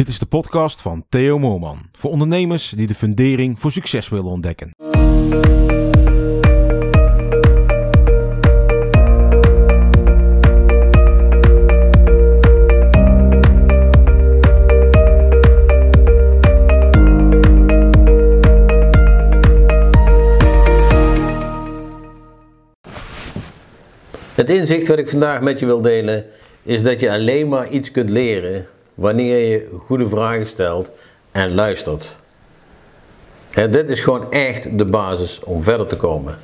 Dit is de podcast van Theo Moorman. Voor ondernemers die de fundering voor succes willen ontdekken. Het inzicht wat ik vandaag met je wil delen is dat je alleen maar iets kunt leren wanneer je goede vragen stelt en luistert. En dit is gewoon echt de basis om verder te komen.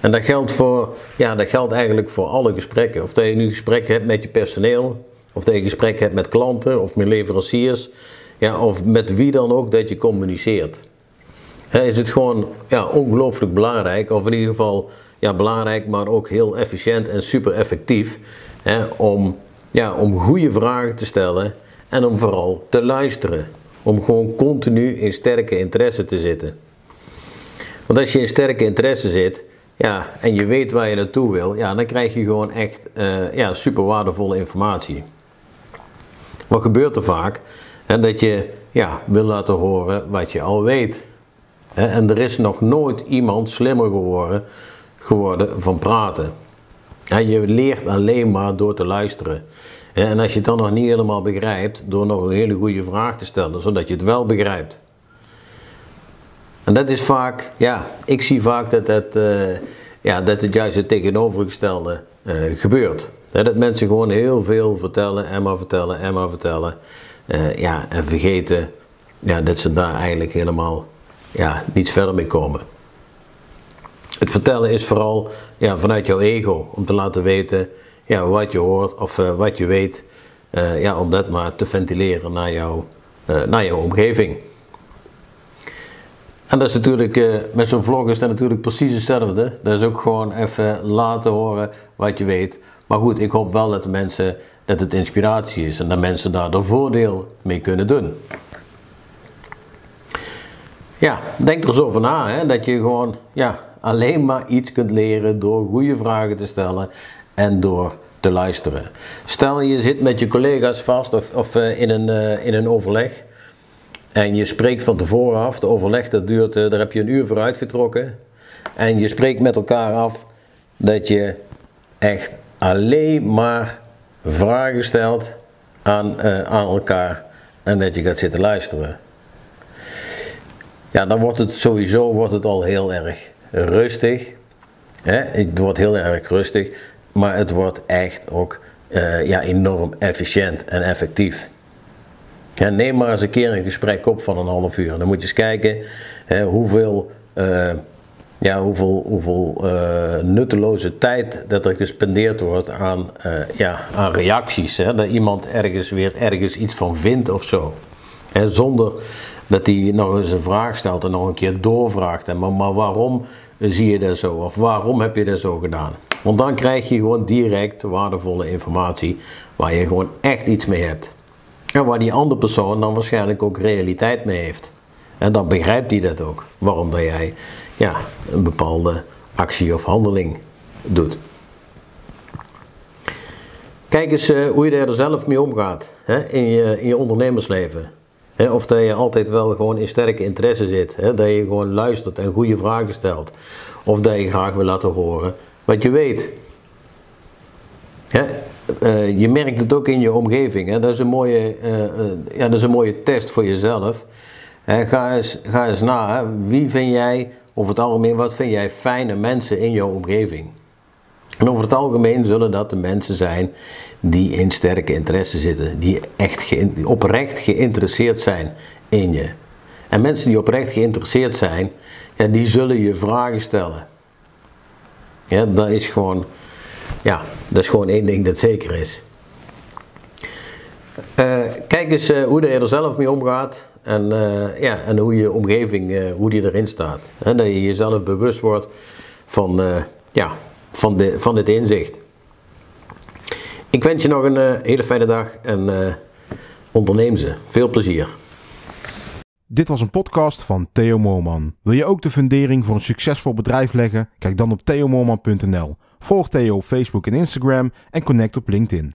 En dat geldt, voor, ja, dat geldt eigenlijk voor alle gesprekken. Of dat je nu gesprekken hebt met je personeel, of dat je gesprekken hebt met klanten of met leveranciers, ja, of met wie dan ook dat je communiceert. is het gewoon ja, ongelooflijk belangrijk, of in ieder geval ja, belangrijk, maar ook heel efficiënt en super effectief, om, ja, om goede vragen te stellen en om vooral te luisteren. Om gewoon continu in sterke interesse te zitten. Want als je in sterke interesse zit, ja, en je weet waar je naartoe wil, ja, dan krijg je gewoon echt uh, ja, super waardevolle informatie. Wat gebeurt er vaak? En dat je ja, wil laten horen wat je al weet. En er is nog nooit iemand slimmer geworden, geworden van praten. Je leert alleen maar door te luisteren. En als je het dan nog niet helemaal begrijpt, door nog een hele goede vraag te stellen, zodat je het wel begrijpt. En dat is vaak, ja, ik zie vaak dat het, uh, ja, dat het juist het tegenovergestelde uh, gebeurt. dat mensen gewoon heel veel vertellen en vertellen en vertellen. Uh, ja, en vergeten ja, dat ze daar eigenlijk helemaal ja, niets verder mee komen. Het vertellen is vooral ja, vanuit jouw ego, om te laten weten ja, wat je hoort of uh, wat je weet, uh, ja, om dat maar te ventileren naar, jou, uh, naar jouw omgeving. En dat is natuurlijk, met zo'n vlog is dat natuurlijk precies hetzelfde. Dat is ook gewoon even laten horen wat je weet. Maar goed, ik hoop wel dat de mensen, dat het inspiratie is en dat mensen daar een voordeel mee kunnen doen. Ja, denk er eens over na, hè, dat je gewoon ja, alleen maar iets kunt leren door goede vragen te stellen en door te luisteren. Stel je zit met je collega's vast of, of uh, in, een, uh, in een overleg en je spreekt van tevoren af, de overleg dat duurt, uh, daar heb je een uur voor uitgetrokken en je spreekt met elkaar af dat je echt alleen maar vragen stelt aan, aan elkaar en dat je gaat zitten luisteren. Ja, dan wordt het sowieso wordt het al heel erg rustig. Het wordt heel erg rustig maar het wordt echt ook uh, ja, enorm efficiënt en effectief. Ja, neem maar eens een keer een gesprek op van een half uur. Dan moet je eens kijken hè, hoeveel, uh, ja, hoeveel, hoeveel uh, nutteloze tijd dat er gespendeerd wordt aan, ja, aan reacties. Hè, dat iemand ergens weer ergens iets van vindt of zo. Hè, zonder dat hij nog eens een vraag stelt en nog een keer doorvraagt. En maar, maar waarom zie je dat zo? Of waarom heb je dat zo gedaan? Want dan krijg je gewoon direct waardevolle informatie waar je gewoon echt iets mee hebt. En waar die andere persoon dan waarschijnlijk ook realiteit mee heeft. En dan begrijpt hij dat ook. Waarom dat jij ja, een bepaalde actie of handeling doet. Kijk eens uh, hoe je er zelf mee omgaat hè, in, je, in je ondernemersleven. Of dat je altijd wel gewoon in sterke interesse zit. Dat je gewoon luistert en goede vragen stelt. Of dat je graag wil laten horen wat je weet. Uh, je merkt het ook in je omgeving. Hè? Dat, is een mooie, uh, ja, dat is een mooie test voor jezelf. ga, eens, ga eens na. Hè? Wie vind jij, over het algemeen, wat vind jij fijne mensen in jouw omgeving? En over het algemeen zullen dat de mensen zijn die in sterke interesse zitten, die echt oprecht geïnteresseerd zijn in je. En mensen die oprecht geïnteresseerd zijn, ja, die zullen je vragen stellen. Ja, dat is gewoon, ja, dat is gewoon één ding dat zeker is. Uh, kijk eens uh, hoe je er zelf mee omgaat en, uh, ja, en hoe je omgeving, hoe die erin staat. Dat je jezelf bewust wordt van, ja, van, de, van dit inzicht. Ik wens je nog een hele fijne dag en onderneem ze. Veel plezier. Dit was een podcast van Theo Moorman. Wil je ook de fundering voor een succesvol bedrijf leggen? Kijk dan op theomoorman.nl. Volg Theo op Facebook en Instagram en connect op LinkedIn.